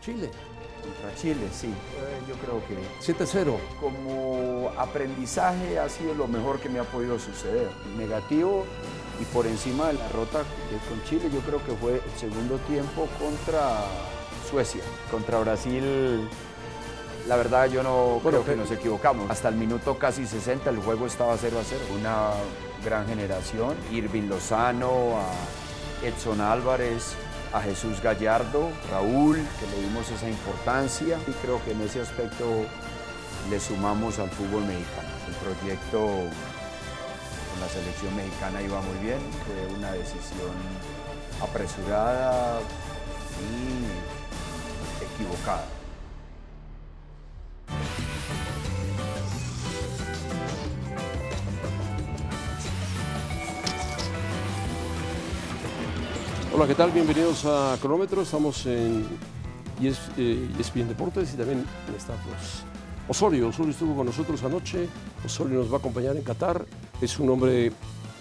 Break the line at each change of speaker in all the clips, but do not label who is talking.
Chile.
Contra Chile, sí. Eh, yo creo que
7-0.
como aprendizaje ha sido lo mejor que me ha podido suceder. Negativo y por encima de la derrota con Chile, yo creo que fue el segundo tiempo contra Suecia. Contra Brasil, la verdad yo no creo que nos equivocamos. Hasta el minuto casi 60 el juego estaba 0 a 0. Una gran generación. Irving Lozano, a Edson Álvarez, a Jesús Gallardo, Raúl, que le dimos esa importancia y creo que en ese aspecto le sumamos al fútbol mexicano. El proyecto con la selección mexicana iba muy bien, fue una decisión apresurada y equivocada.
Hola, ¿qué tal? Bienvenidos a Cronómetro. Estamos en eh, ESPN Deportes y también está pues, Osorio. Osorio estuvo con nosotros anoche. Osorio nos va a acompañar en Qatar. Es un hombre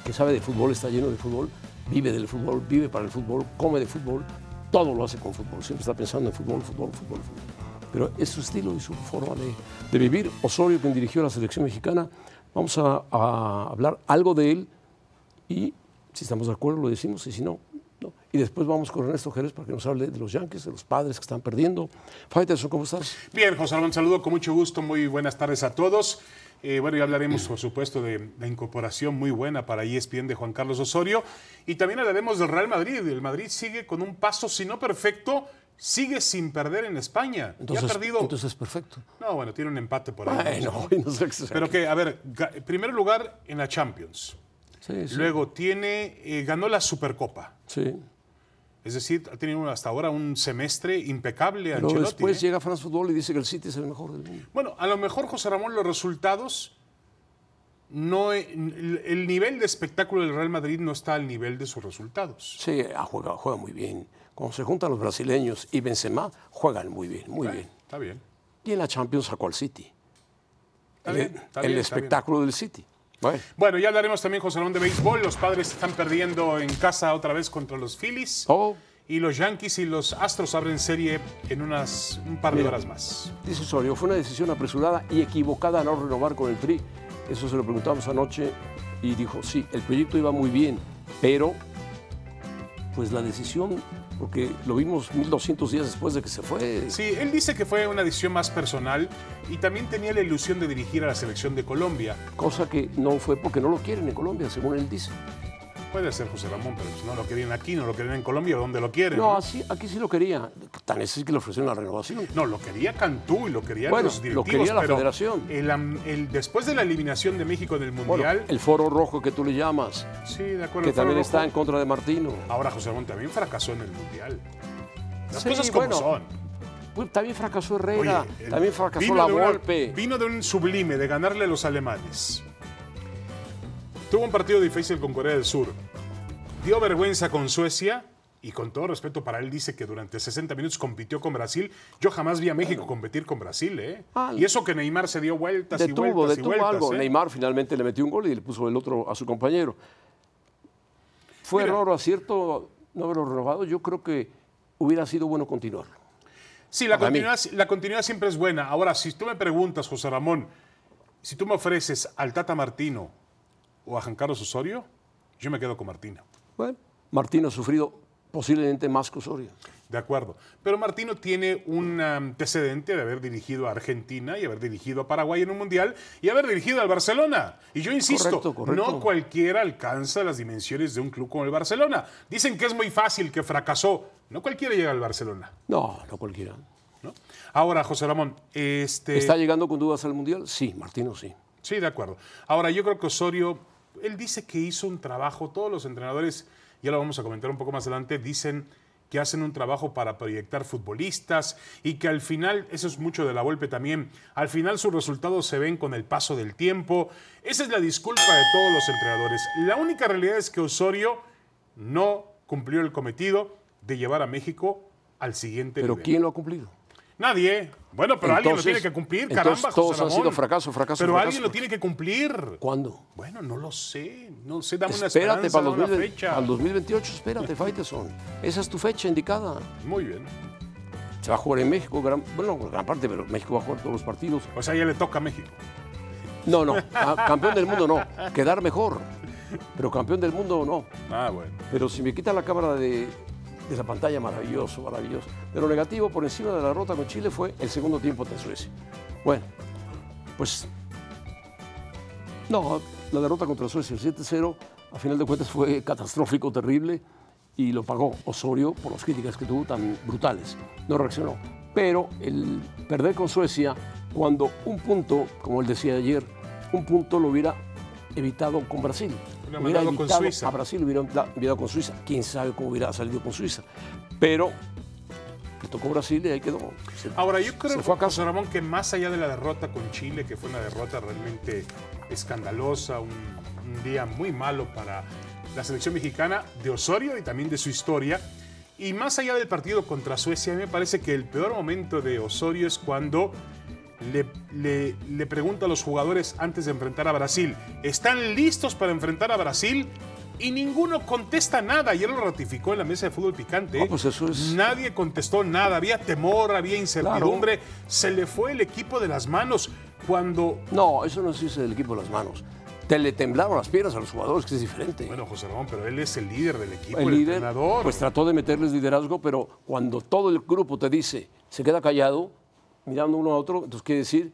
que sabe de fútbol, está lleno de fútbol, vive del fútbol, vive para el fútbol, come de fútbol, todo lo hace con fútbol. Siempre está pensando en fútbol, fútbol, fútbol, fútbol. Pero es su estilo y su forma de, de vivir. Osorio, quien dirigió la selección mexicana, vamos a, a hablar algo de él y si estamos de acuerdo lo decimos y si no, no. Y después vamos con Ernesto Jerez para que nos hable de los Yankees, de los padres que están perdiendo. Faitelson, ¿cómo estás?
Bien, José Ramón, saludo con mucho gusto, muy buenas tardes a todos. Eh, bueno, ya hablaremos, por supuesto, de la incorporación muy buena para ESPN de Juan Carlos Osorio. Y también hablaremos del Real Madrid. El Madrid sigue con un paso, si no perfecto, sigue sin perder en España.
Entonces,
ya ha perdido.
entonces es perfecto.
No, bueno, tiene un empate por ahí.
Bueno, no sé qué
Pero que, a ver, en primer lugar en la Champions.
Sí, sí.
Luego tiene, eh, ganó la Supercopa.
Sí.
Es decir, ha tenido hasta ahora un semestre impecable
Pero
Ancelotti.
después
¿eh?
llega France Football y dice que el City es el mejor del mundo.
Bueno, a lo mejor, José Ramón, los resultados, no, e- el, el nivel de espectáculo del Real Madrid no está al nivel de sus resultados.
Sí, juega, juega muy bien. Cuando se juntan los brasileños y Benzema, juegan muy bien, muy bien.
Está bien.
Y en la Champions sacó al City.
Está
el
bien, está
el
bien, está
espectáculo del City. Bueno,
Bueno, ya hablaremos también, José Ramón, de béisbol. Los padres están perdiendo en casa otra vez contra los Phillies.
oh,
Y los Yankees y los Astros abren serie en unas, un par de
Mira.
horas más.
dice Osorio, fue una decisión apresurada y equivocada no renovar con el Tri. Eso se lo preguntamos anoche y dijo, sí, el proyecto iba muy bien, pero pues la decisión, porque lo vimos 1200 días después de que se fue.
Sí, él dice que fue una decisión más personal y también tenía la ilusión de dirigir a la selección de Colombia.
Cosa que no fue porque no lo quieren en Colombia, según él dice.
Puede ser José Ramón, pero pues no lo querían aquí, no lo querían en Colombia, ¿dónde lo quieren?
No, aquí sí lo quería. Tan es así que le ofrecieron la renovación.
No, lo quería Cantú y lo querían
Bueno,
los
lo
directivos.
quería la
pero
federación.
el am- el- después de la eliminación de México en el
Bueno,
Mundial,
el foro rojo que tú le llamas,
sí, de acuerdo.
que también
Rojo.
está en contra de Martino.
Ahora José Ramón también fracasó en el Mundial. Las
Sí,
cosas como
bueno,
son.
Pues, también fracasó Herrera,
Oye,
también fracasó la Volpe.
Vino de un sublime, de ganarle a los alemanes. Tuvo un partido difícil con Corea del Sur. Dio vergüenza con Suecia y con todo respeto para él dice que durante 60 minutos compitió con Brasil. Yo jamás vi a México competir con Brasil, ¿eh?
Ah,
y eso que Neymar se dio vueltas y
Detuvo,
vueltas y
detuvo
vueltas.
algo.
¿eh?
Neymar finalmente le metió un gol y le puso el otro a su compañero. Fue
Mira.
error o acierto no haberlo renovado. Yo creo que hubiera sido bueno continuarlo.
Sí, la continuidad, la continuidad siempre es buena. Ahora, si tú me preguntas, José Ramón, si tú me ofreces al Tata Martino o a Juan Carlos Osorio, yo me quedo con Martino.
Bueno, Martín ha sufrido posiblemente más que Osorio.
De acuerdo. Pero Martino tiene un antecedente de haber dirigido a Argentina y haber dirigido a Paraguay en un mundial y haber dirigido al Barcelona. Y yo insisto,
Correcto, correcto.
no cualquiera alcanza las dimensiones de un club como el Barcelona. Dicen que es muy fácil, que fracasó. No cualquiera llega al Barcelona.
No, no cualquiera.
¿no? Ahora, José Ramón, este.
¿Está llegando con dudas al Mundial? Sí, Martino sí.
Sí, de acuerdo. Ahora, yo creo que Osorio, él dice que hizo un trabajo, todos los entrenadores, ya lo vamos a comentar un poco más adelante, dicen que hacen un trabajo para proyectar futbolistas y que al final, eso es mucho de la golpe también, al final sus resultados se ven con el paso del tiempo. Esa es la disculpa de todos los entrenadores. La única realidad es que Osorio no cumplió el cometido de llevar a México al siguiente
Pero
nivel.
¿quién lo ha cumplido?
Nadie. Bueno, pero alguien lo
Entonces-
tiene que cumplir,
entonces
caramba,
todos
José
han sido fracaso, fracaso,
Pero
fracaso.
alguien lo tiene que cumplir.
¿Cuándo?
Bueno, no lo sé. No sé, dame una
Espérate
esperanza,
para el
una
2020
fecha.
al 2028, espérate, Faitelson. Esa es tu fecha indicada.
Muy bien.
Se va a jugar en México, gran, bueno, gran parte, pero México va a jugar todos los partidos.
O sea, ya le toca a México.
No, no, a- campeón del mundo no, quedar mejor. Pero campeón del mundo no.
Ah, bueno.
Pero si me quita la cámara de, de la pantalla, maravilloso, maravilloso. Pero negativo por encima de la derrota con Chile fue el segundo tiempo de Suecia. Bueno, pues no, la derrota contra Suecia, el 7-0, a final de cuentas fue catastrófico, terrible, y lo pagó Osorio por las críticas que tuvo tan brutales. No reaccionó. Pero el perder con Suecia, cuando un punto, como él decía ayer, un punto lo hubiera evitado con Brasil.
Hubiera mandado con Suiza.
A Brasil hubiera evitado con Suiza. Quién sabe cómo hubiera salido con Suiza. Pero le tocó Brasil y ahí quedó. Se-
Ahora, yo creo,
fue a casa.
Ramón, que más allá de la derrota con Chile, que fue una derrota realmente escandalosa, un, un día muy malo para la selección mexicana de Osorio y también de su historia, y más allá del partido contra Suecia, a mí me parece que el peor momento de Osorio es cuando le, le- le pregunta a los jugadores antes de enfrentar a Brasil, ¿están listos para enfrentar a Brasil? Y ninguno contesta nada. Ayer lo ratificó en la mesa de fútbol picante.
Ah, pues eso es-
Nadie contestó nada. Había temor, había incertidumbre. Se le fue el equipo de las manos cuando.
No, eso no se dice del equipo de las manos. Te le temblaron las piernas a los jugadores, que es diferente.
Bueno, José Ramón, pero él es el líder del equipo,
el
el,
líder
entrenador.
pues trató de meterles liderazgo, pero cuando todo el grupo te dice, se queda callado, mirando uno a otro, entonces quiere decir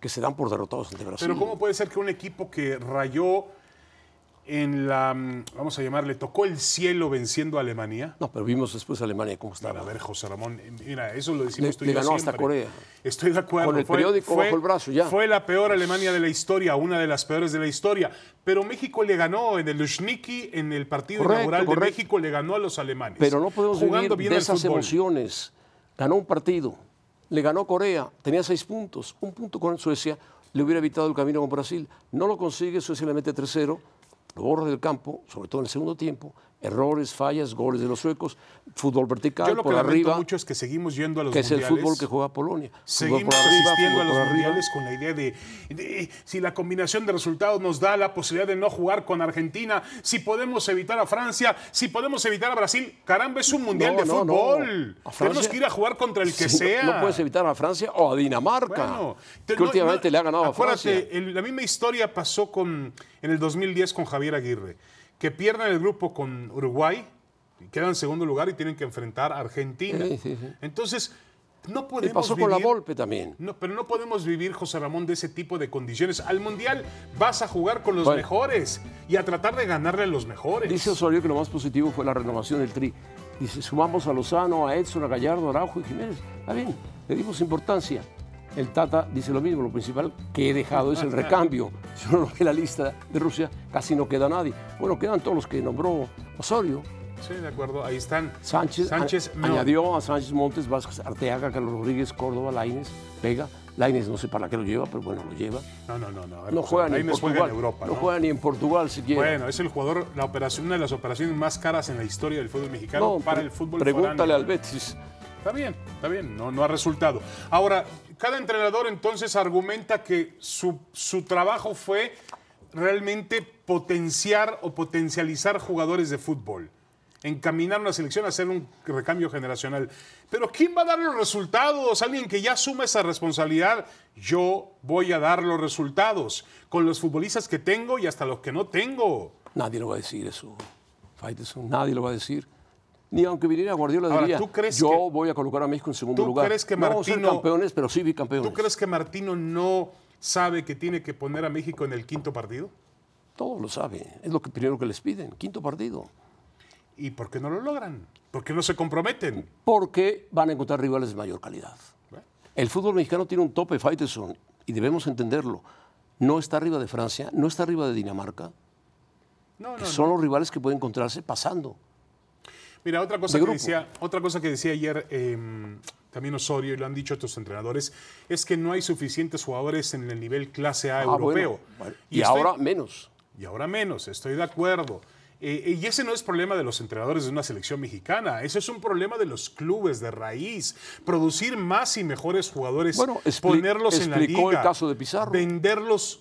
que se dan por derrotados ante Brasil.
Pero ¿cómo puede ser que un equipo que rayó en la, mm, vamos a llamarle, tocó el cielo venciendo a Alemania?
No, pero vimos después a Alemania cómo estaba.
A ver, José Ramón, eh, mira, eso lo decimos
Le-
tú y
le
yo
ganó hasta. Corea.
Estoy de acuerdo.
Con el periódico bajo el brazo, ya.
Fue la peor Alemania de la historia, una de las peores de la historia. Pero México le ganó en el Luzhniki, en el partido
Correcto,
inaugural
correcto.
de México, le ganó a los alemanes.
Pero no podemos
jugando
vivir
bien
de esas
fútbol.
emociones. Ganó un partido, le ganó Corea, tenía seis puntos, un punto con Suecia, le hubiera evitado el camino con Brasil. No lo consigue, Suecia le mete 3-0, lo borra del campo, sobre todo en el segundo tiempo, errores, fallas, goles de los suecos, fútbol vertical
Yo lo que
por
lamento
arriba,
mucho es que seguimos yendo a los
que es el
mundiales.
fútbol que juega Polonia.
Seguimos
arriba,
asistiendo a los mundiales con la idea de, de si la combinación de resultados nos da la posibilidad de no jugar con Argentina, si podemos evitar a Francia, si podemos evitar a Brasil. Caramba, es un mundial
No,
de
no, no.
fútbol. Tenemos
Francia-
que ir a jugar contra el que
Sí, no-
sea.
No, puedes evitar a Francia o a Dinamarca,
Bueno, te-
que
no-
últimamente
no-
le ha ganado a
acuérdate,
Francia.
el- la misma historia pasó con, en el 2010 con Javier Aguirre, que pierden el grupo con Uruguay, y quedan en segundo lugar y tienen que enfrentar a Argentina.
Sí, sí, sí.
Entonces, no
Y
podemos
pasó
vivir,
con la Volpe también.
no, pero no podemos vivir, José Ramón, de ese tipo de condiciones. Al Mundial vas a jugar con los
Bueno.
mejores y a tratar de ganarle a los mejores.
Dice Osorio que lo más positivo fue la renovación del Tri. Dice, sumamos a Lozano, a Edson, a Gallardo, a Araujo y Jiménez. Está bien, le dimos importancia. El Tata dice lo mismo, lo principal que he dejado es el recambio. Si uno ve la lista de Rusia, casi no queda nadie. Bueno, quedan todos los que nombró Osorio.
Sí, de acuerdo, ahí están.
Sánchez,
Sánchez
a-
no.
añadió a Sánchez Montes, Vázquez, Arteaga, Carlos Rodríguez, Córdoba, Laines, Vega. Laines no sé para qué lo lleva, pero bueno, lo lleva.
No, no, no. no, ver,
No juega ni en
juega
Portugal.
en Europa,
no
¿no?
juega ni en Portugal siquiera.
Bueno, es el jugador, la operación, una de las operaciones más caras en la historia del fútbol mexicano
No,
para el fútbol
Pregúntale
foráneo.
al Betis.
Está bien, está bien, no, no ha resultado. Ahora, cada entrenador entonces argumenta que su, su trabajo fue realmente potenciar o potencializar jugadores de fútbol, encaminar una selección a hacer un recambio generacional. Pero ¿quién va a dar los resultados? Alguien que ya asuma esa responsabilidad. Yo voy a dar los resultados con los futbolistas que tengo y hasta los que no tengo.
Nadie lo va a decir eso, Faitelson, nadie lo va a decir. Ni aunque viniera Guardiola
Ahora,
diría,
¿tú crees
yo
que-
voy a colocar a México en segundo
¿Tú
lugar.
crees que
no vamos a ser
Martino-
campeones, pero sí bicampeones.
¿Tú crees que Martino no sabe que tiene que poner a México en el quinto partido?
Todos lo saben, es lo que primero que les piden, quinto partido.
¿Y por qué no lo logran? ¿Por qué no se comprometen?
Porque van a encontrar rivales de mayor calidad. El fútbol mexicano tiene un tope, Faitelson, y debemos entenderlo. No está arriba de Francia, no está arriba de Dinamarca,
No,
que
no,
son los rivales que pueden encontrarse pasando.
Mira, otra cosa, que decía, otra cosa que decía ayer eh, también Osorio, y lo han dicho otros entrenadores, es que no hay suficientes jugadores en el nivel clase A
Ah,
europeo.
bueno, bueno, y
estoy-
ahora menos.
Y ahora menos, estoy de acuerdo. Eh, y ese no es problema de los entrenadores de una selección mexicana, ese es un problema de los clubes de raíz. Producir más y mejores jugadores,
Bueno,
ponerlos en la liga,
el caso de Pizarro.
venderlos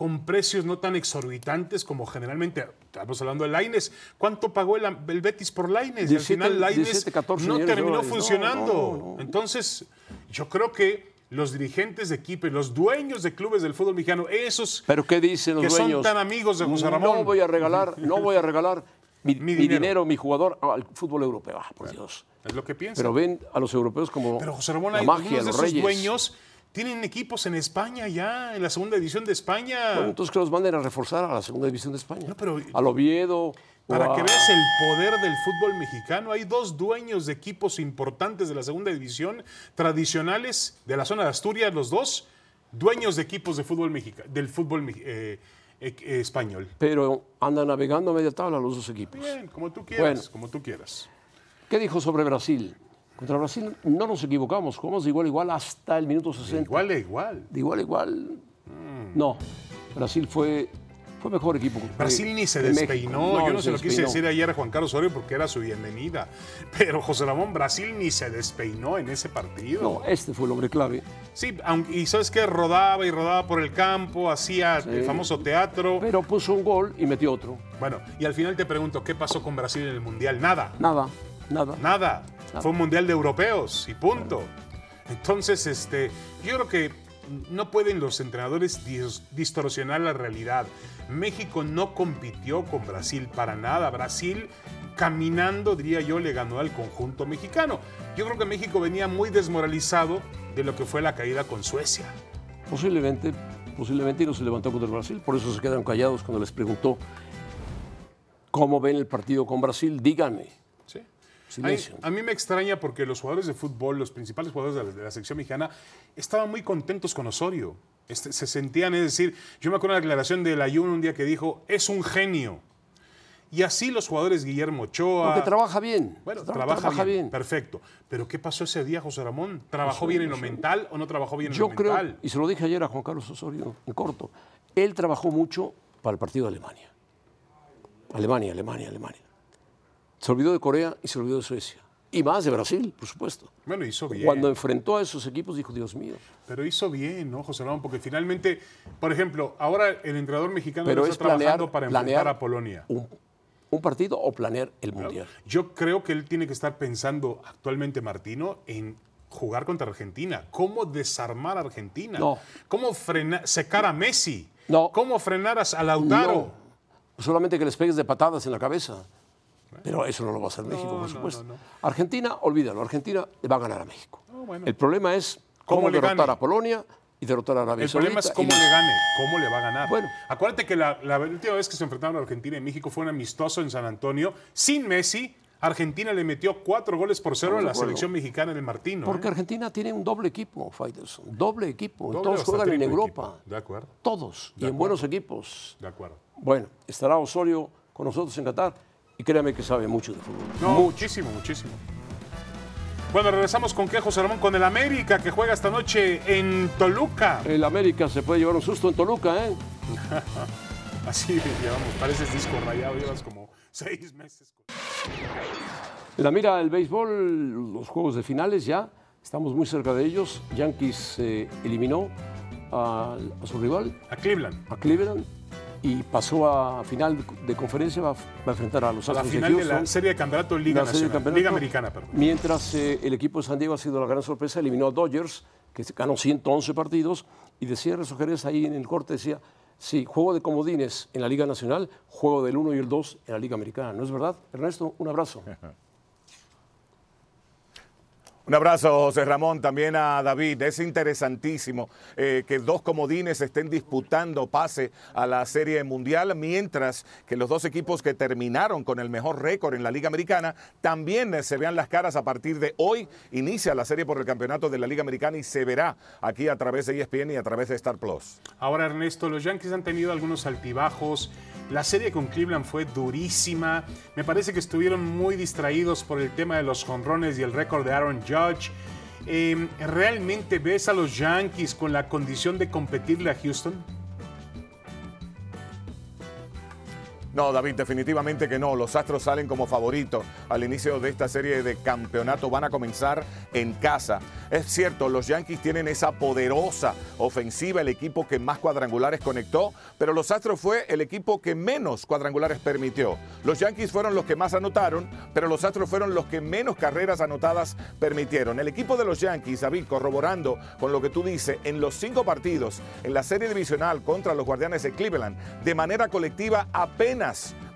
con precios no tan exorbitantes como generalmente estamos hablando de Laines. ¿Cuánto pagó el, el Betis por Laines? Y al
17,
final Laines
17, 14
no terminó
dólares.
Funcionando.
no, no, no.
Entonces, yo creo que los dirigentes de equipo los dueños de clubes del fútbol mexicano, esos
Pero ¿qué dicen los
que son
dueños?
tan amigos de José Ramón.
No voy a regalar, no voy a regalar mi,
Mi
mi
dinero.
mi jugador al fútbol europeo. Ah, por Dios.
es lo que piensan.
Pero ven a los europeos como
Pero José Ramón,
la
hay
magia,
de
los reyes.
dueños tienen equipos en España ya, en la segunda división de España.
Bueno, entonces que los manden a reforzar a la segunda división de España.
No, pero-
Al Oviedo.
Para que veas el poder del fútbol mexicano, hay dos dueños de equipos importantes de la segunda división, tradicionales de la zona de Asturias, los dos, dueños de equipos de fútbol mexica- del fútbol eh, eh, español.
Pero andan navegando a media tabla los dos equipos.
Bien, como tú quieras,
Bueno.
como tú quieras.
¿Qué dijo sobre Brasil? Contra Brasil no nos equivocamos, jugamos de igual a igual hasta el minuto 60.
Igual e igual.
De igual a igual. No, Brasil fue, fue mejor equipo.
Brasil ni se despeinó. Yo no se lo quise
despeinó.
decir ayer a Juan Carlos Osorio porque era su bienvenida. Pero José Ramón, Brasil ni se despeinó en ese partido.
No, este fue el hombre clave.
Sí, aunque, y sabes que rodaba y rodaba por el campo, hacía el famoso teatro.
Pero puso un gol y metió otro.
Bueno, y al final te pregunto, ¿qué pasó con Brasil en el Mundial? Nada,
Nada, nada.
nada. Fue un Mundial de europeos y punto. Entonces, este, yo creo que no pueden los entrenadores dis- distorsionar la realidad. México no compitió con Brasil para nada. Brasil, caminando, diría yo, le ganó al conjunto mexicano. Yo creo que México venía muy desmoralizado de lo que fue la caída con Suecia.
Posiblemente, posiblemente y no se levantó contra el Brasil. Por eso se quedaron callados cuando les preguntó cómo ven el partido con Brasil. Díganme. Silencio.
A, a mí me extraña porque los jugadores de fútbol, los principales jugadores de la, de la sección mexicana, estaban muy contentos con Osorio. Este, se sentían, es decir, yo me acuerdo de la declaración del Ayuno un día que dijo, es un genio. Y así los jugadores Guillermo Ochoa.
Porque trabaja bien.
Bueno,
Tra-
trabaja, bien, Perfecto. Pero ¿qué pasó ese día, José Ramón? ¿Trabajó bien en lo mental o no trabajó bien en
Yo
lo
creo,
mental?
y se lo dije ayer a Juan Carlos Osorio en corto, él trabajó mucho para el partido de Alemania. Alemania, Alemania, Alemania. Se olvidó de Corea y se olvidó de Suecia. Y más de Brasil, por supuesto.
Bueno, hizo bien.
Cuando enfrentó a esos equipos dijo, Dios mío.
Pero hizo bien, ¿no, José Ramón? Porque finalmente, por ejemplo, ahora el entrenador mexicano
Pero
está
es planear,
trabajando para enfrentar a Polonia.
un, un partido o planear el Mundial.
Yo creo que él tiene que estar pensando actualmente, Martino, en jugar contra Argentina. ¿Cómo desarmar a Argentina?
No.
¿Cómo frenar, secar a Messi?
No.
¿Cómo frenar a, a Lautaro?
No, solamente que les pegues de patadas en la cabeza. Pero eso no lo va a hacer México, por supuesto.
no, no.
Argentina, olvídalo, Argentina le va a ganar a México.
Bueno.
El problema es
¿Cómo
cómo, derrotar
gane?
a Polonia y derrotar a Arabia
El problema es cómo
y-
le gane, cómo le va a ganar.
Bueno.
Acuérdate que la, la última vez que se enfrentaron Argentina y México fue un amistoso en San Antonio. Sin Messi, Argentina le metió cuatro goles por cero a la selección mexicana en el Martino.
Porque
¿eh?
Argentina tiene un doble equipo, Faitelson. Doble equipo.
Doble
Todos juegan en Europa.
equipo. De acuerdo,
Todos.
De
y en buenos equipos.
de acuerdo.
Bueno, estará Osorio con nosotros en Qatar y créame que sabe mucho de fútbol.
No, muchísimo, muchísimo. Bueno, regresamos con qué, José Ramón, con el América que juega esta noche en Toluca.
El América se puede llevar un susto en Toluca, ¿eh?
Así llevamos, pareces disco rayado, llevas como seis meses.
La mira el béisbol, los juegos de finales ya, estamos muy cerca de ellos. Yankees eh, eliminó a, a su rival,
A Cleveland.
a Cleveland, y pasó a final de conferencia, va, a- va a enfrentar a los
A la
Astros de
final de la serie de campeonato Liga
de campeonato.
Liga Americana, perdón.
Mientras eh, el equipo de San Diego ha sido la gran sorpresa, eliminó a Dodgers, que ganó 111 partidos, y decía Ernesto Jerez ahí en el corte, decía, sí, juego de comodines en la Liga Nacional, juego del 1 y el 2 en la Liga Americana. ¿No es verdad? Ernesto, un abrazo.
Un abrazo, José Ramón, también a David. Es interesantísimo eh, que dos comodines estén disputando pase a la Serie Mundial, mientras que los dos equipos que terminaron con el mejor récord en la Liga Americana también eh, se vean las caras a partir de hoy. Inicia la serie por el campeonato de la Liga Americana y se verá aquí a través de ESPN y a través de Star Plus.
Ahora, Ernesto, los Yankees han tenido algunos altibajos. La serie con Cleveland fue durísima. Me parece que estuvieron muy distraídos por el tema de los jonrones y el récord de Aaron Judge. Eh, ¿Realmente ves a los Yankees con la condición de competirle a Houston?
No, David, definitivamente que no. Los Astros salen como favoritos al inicio de esta serie de campeonato. Van a comenzar en casa. Es cierto, los Yankees tienen esa poderosa ofensiva, el equipo que más cuadrangulares conectó, pero los Astros fue el equipo que menos cuadrangulares permitió. Los Yankees fueron los que más anotaron, pero los Astros fueron los que menos carreras anotadas permitieron. El equipo de los Yankees, David, corroborando con lo que tú dices, en los cinco partidos en la serie divisional contra los Guardianes de Cleveland, de manera colectiva apenas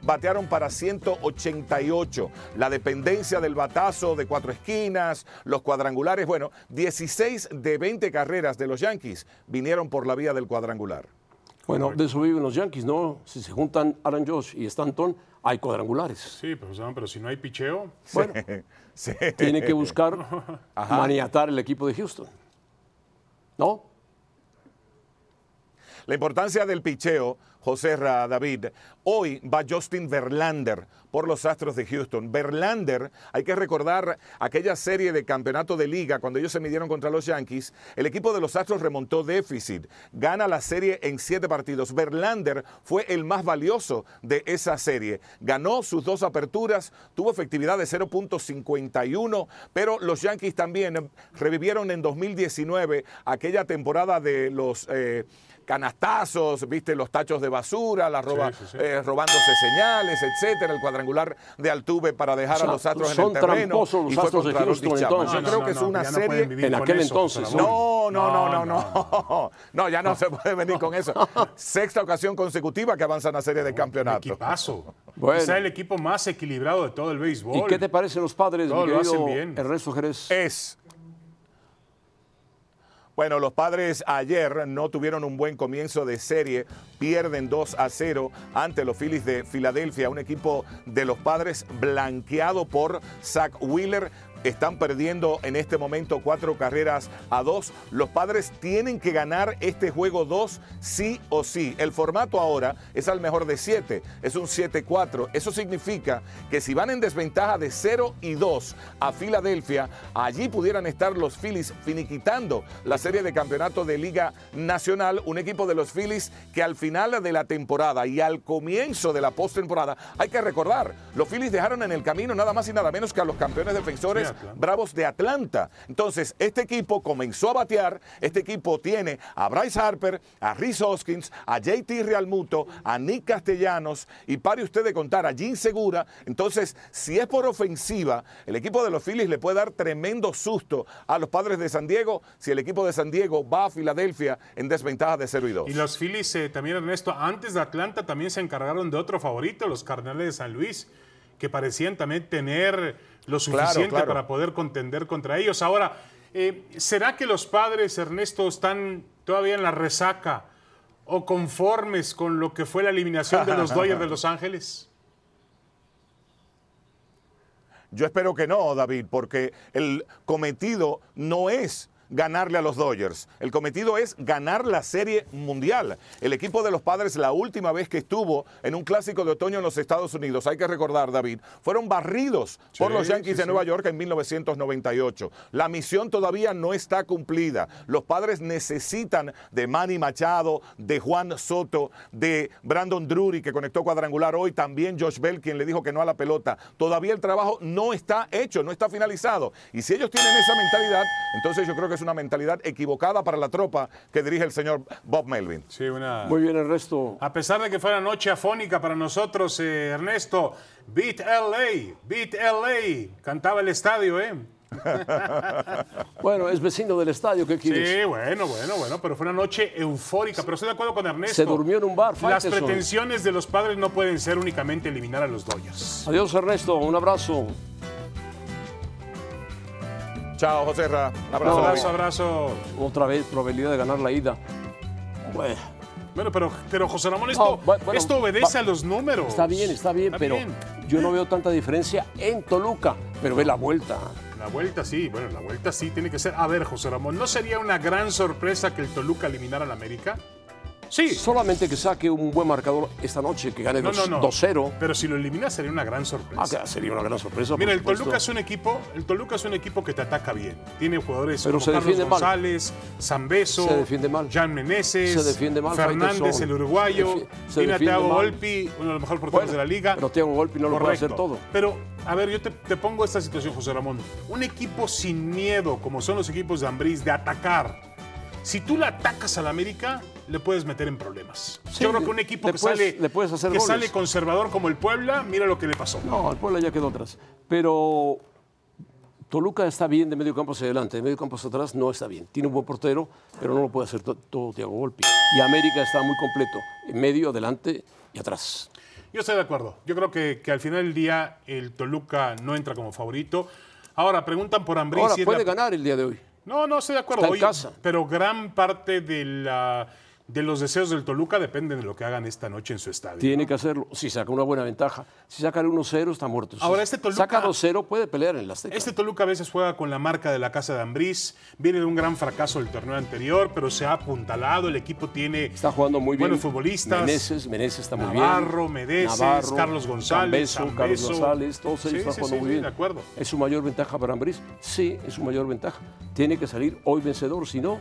batearon para 188. La dependencia del batazo de cuatro esquinas, los cuadrangulares, bueno, 16 de 20 carreras de los Yankees vinieron por la vía del cuadrangular.
Bueno, de eso viven los Yankees, ¿no? Si se juntan Aaron Josh y Stanton, hay cuadrangulares.
Sí, pero, pero si no hay picheo.
Bueno, tiene que buscar maniatar el equipo de Houston. ¿No?
La importancia del picheo José Ra David. Hoy va Justin Verlander por los Astros de Houston. Verlander, hay que recordar aquella serie de campeonato de liga cuando ellos se midieron contra los Yankees. El equipo de los Astros remontó déficit, gana la serie en siete partidos. Verlander fue el más valioso de esa serie. Ganó sus dos aperturas, tuvo efectividad de 0.51, pero los Yankees también revivieron en 2019 aquella temporada de los... Eh, canastazos, viste los tachos de basura, la roba, eh, robándose señales, etcétera, el cuadrangular de Altuve para dejar a los Astros en el terreno.
Los y fue contra de Houston, entonces.
Yo creo que es una serie
en aquel entonces.
No, no, no, no, no. No, ya no se puede venir con eso. Sexta ocasión consecutiva que avanza en la serie de campeonato.
Equipazo. Bueno. Es el equipo más equilibrado de todo el béisbol.
¿Y qué te parecen los padres,
Todo lo hacen bien.
Ernesto Jerez?
Es bueno, los padres ayer no tuvieron un buen comienzo de serie, pierden 2 a 0 ante los Phillies de Filadelfia, un equipo de los padres blanqueado por Zach Wheeler están perdiendo en este momento cuatro carreras a dos. Los padres tienen que ganar este juego dos sí o sí. El formato ahora es al mejor de siete, es un 7-4. Eso significa que si van en desventaja de 0 y 2 a Filadelfia, allí pudieran estar los Phillies finiquitando la serie de campeonato de Liga Nacional. Un equipo de los Phillies que al final de la temporada y al comienzo de la postemporada, hay que recordar, los Phillies dejaron en el camino nada más y nada menos que a los campeones defensores Bravos de Atlanta. Entonces, este equipo comenzó a batear. Este equipo tiene a Bryce Harper, a Rhys Hoskins, a JT Realmuto, a Nick Castellanos y pare usted de contar a Jim Segura. Entonces, si es por ofensiva, el equipo de los Phillies le puede dar tremendo susto a los padres de San Diego si el equipo de San Diego va a Filadelfia en desventaja de 0 y 2.
Y los Phillies, eh, también Ernesto, antes de Atlanta también se encargaron de otro favorito, los Cardenales de San Luis, que parecían también tener lo suficiente para poder contender contra ellos. Ahora, eh, ¿será que los padres, Ernesto, están todavía en la resaca o conformes con lo que fue la eliminación de los Dodgers de Los Ángeles?
Yo espero que no, David, porque el cometido no es ganarle a los Dodgers. El cometido es ganar la Serie Mundial. El equipo de los Padres, la última vez que estuvo en un clásico de otoño en los Estados Unidos, hay que recordar, David, fueron barridos por los Yankees de Nueva York en 1998. La misión todavía no está cumplida. Los Padres necesitan de Manny Machado, de Juan Soto, de Brandon Drury, que conectó cuadrangular hoy, también Josh Bell, quien le dijo que no a la pelota. Todavía el trabajo no está hecho, no está finalizado. Y si ellos tienen esa mentalidad, entonces yo creo que es una mentalidad equivocada para la tropa que dirige el señor Bob Melvin.
Sí, una...
Muy bien, Ernesto.
A pesar de que fuera noche afónica para nosotros, eh, Ernesto, Beat LA, Beat LA, cantaba el estadio, ¿eh?
bueno, es vecino del estadio, ¿qué quieres?
Sí, bueno, bueno, bueno, pero fue una noche eufórica, pero estoy de acuerdo con Ernesto.
Se durmió en un bar,
Las pretensiones de los padres no pueden ser únicamente eliminar a los Dodgers.
Adiós, Ernesto, un abrazo.
Chao, José Ra.
Abrazo, abrazo, abrazo.
Otra vez, probabilidad de ganar la ida.
Bueno. pero, pero José Ramón, esto, esto obedece a los números.
Está bien, está bien, pero yo no veo tanta diferencia en Toluca, pero ve la vuelta.
La vuelta sí, bueno, la vuelta sí tiene que ser. A ver, José Ramón, ¿no sería una gran sorpresa que el Toluca eliminara al América? Sí.
Solamente que saque un buen marcador esta noche, que gane
No, no, no.
2-0.
Pero si lo eliminas sería una gran sorpresa.
Ah, sería una gran sorpresa.
Mira, el
supuesto.
Toluca es un equipo, el Toluca es un equipo que te ataca bien. Tiene jugadores
Pero
como
se
Carlos. González, Zambeso,
Se defiende mal.
Jan Meneses,
Se defiende mal,
Fernández, el uruguayo,
Se
tiene a Thiago. Volpi, uno de los mejores porteros
Bueno,
de la liga.
Pero Thiago Volpi no lo puede hacer
Correcto.
todo.
Pero, a ver, yo te, te pongo esta situación, José Ramón. Un equipo sin miedo, como son los equipos de Ambriz, de atacar. Si tú le atacas al América, le puedes meter en problemas.
Sí,
yo creo que un equipo que,
puedes-
sale,
le puedes hacer
que
goles.
sale conservador como el Puebla, mira lo que le pasó.
No, el Puebla ya quedó atrás. Pero Toluca está bien de medio campo hacia adelante, de medio campo hacia atrás no está bien. Tiene un buen portero, pero no lo puede hacer to- todo Thiago Volpi. Y América está muy completo, en medio, adelante y atrás.
Yo estoy de acuerdo. Yo creo que, que al final del día el Toluca no entra como favorito. Ahora, preguntan por Ambriz.
Ahora
si
puede
la-
ganar el día de hoy.
No, no estoy de acuerdo.
Está en casa.
Pero gran parte de, la, de los deseos del Toluca dependen de lo que hagan esta noche en su estadio.
Tiene que hacerlo. Si saca una buena ventaja. Si saca el 1-0, está muerto. Si
Ahora, este Toluca-
saca 2-0, puede pelear en la Azteca.
Este Toluca a veces juega con la marca de la casa de Ambriz, viene de un gran fracaso del torneo anterior, pero se ha apuntalado, el equipo tiene
Está jugando muy bien.
buenos futbolistas.
Meneses, Meneses está muy
Navarro,
bien.
Meneses,
Navarro,
Carlos González,
Zambeso, Carlos. González, todos ellos
Sí,
están
sí,
jugando
sí,
muy bien.
de acuerdo.
¿Es su mayor ventaja para Ambriz? Sí, es su mayor ventaja. Tiene que salir hoy vencedor, si no,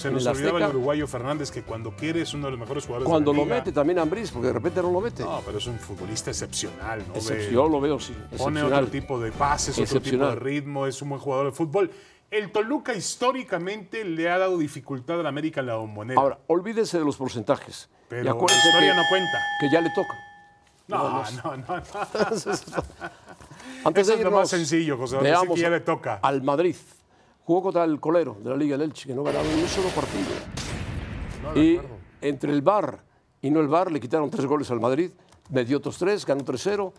Se nos olvidaba el uruguayo Fernández, que cuando quiere es uno de los mejores jugadores
cuando
de la
lo
liga.
mete también Ambriz, porque de repente no lo mete.
No, pero es un futbolista excepcional, ¿no?
Excep-
Ve-
Yo lo veo, sí.
Pone
excepcional.
otro tipo de pases, otro tipo de
Excepcional.
ritmo, es un buen jugador de fútbol. El Toluca históricamente le ha dado dificultad al América en la bombonera.
Ahora, olvídese de los porcentajes.
pero la historia
que,
no cuenta.
que ya le toca.
No, no, no. no.
Antes
Eso
de
es lo más
irnos,
sencillo, José.
Veamos
que ya le toca.
Al Madrid. Jugó contra el colero de la Liga del Elche, que no ganaba ni un solo partido.
No,
Y
acuerdo.
entre el VAR y no el VAR le quitaron tres goles al Madrid, metió otros tres, ganó 3-0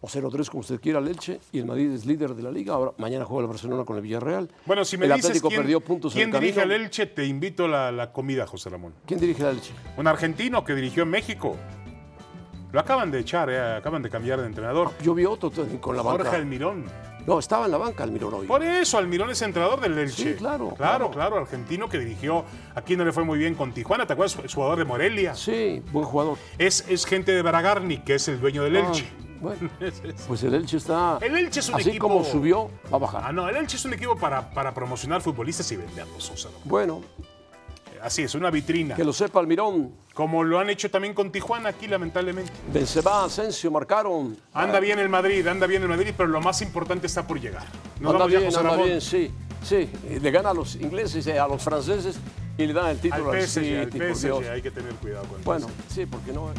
o 0-3 como usted quiera al Elche y el Madrid es líder de la liga. Ahora mañana juega el Barcelona con el Villarreal.
Bueno, si me
el
dices
Atlético
quién,
perdió puntos en
quién
el
dirige al
camino.
Elche, te invito a la, la comida, José Ramón.
¿Quién dirige al Elche?
Un argentino que dirigió en México. Lo acaban de echar, eh, acaban de cambiar de entrenador.
Yo vi otro con la
Jorge
banca.
Almirón.
No, estaba en la banca Almirón hoy.
Por eso, Almirón es entrenador del Elche.
Sí, claro,
Claro,
claro.
claro, argentino que dirigió. Aquí no le fue muy bien con Tijuana. ¿Te acuerdas? Es jugador de Morelia.
Sí, buen jugador.
Es, es gente de Bragarni, que es el dueño del
Ah,
Elche.
bueno, pues el Elche está.
El Elche es un
así
equipo-
como subió, va a bajar.
Ah, no, el Elche es un equipo para, para promocionar futbolistas y venderlos, Ramón.
Bueno,
Así es, una vitrina.
que lo sepa Almirón.
Como lo han hecho también con Tijuana aquí, lamentablemente.
Benzema, Asensio marcaron.
Anda bien el Madrid, anda bien el Madrid, pero lo más importante está por llegar. Nos
anda bien, anda
Ramón.
bien, sí. Sí, y le gana a los ingleses, a los franceses y le dan el
Al
título al,
PSG, al
por
PSG, hay que tener cuidado con
Bueno,
eso.
sí, porque no.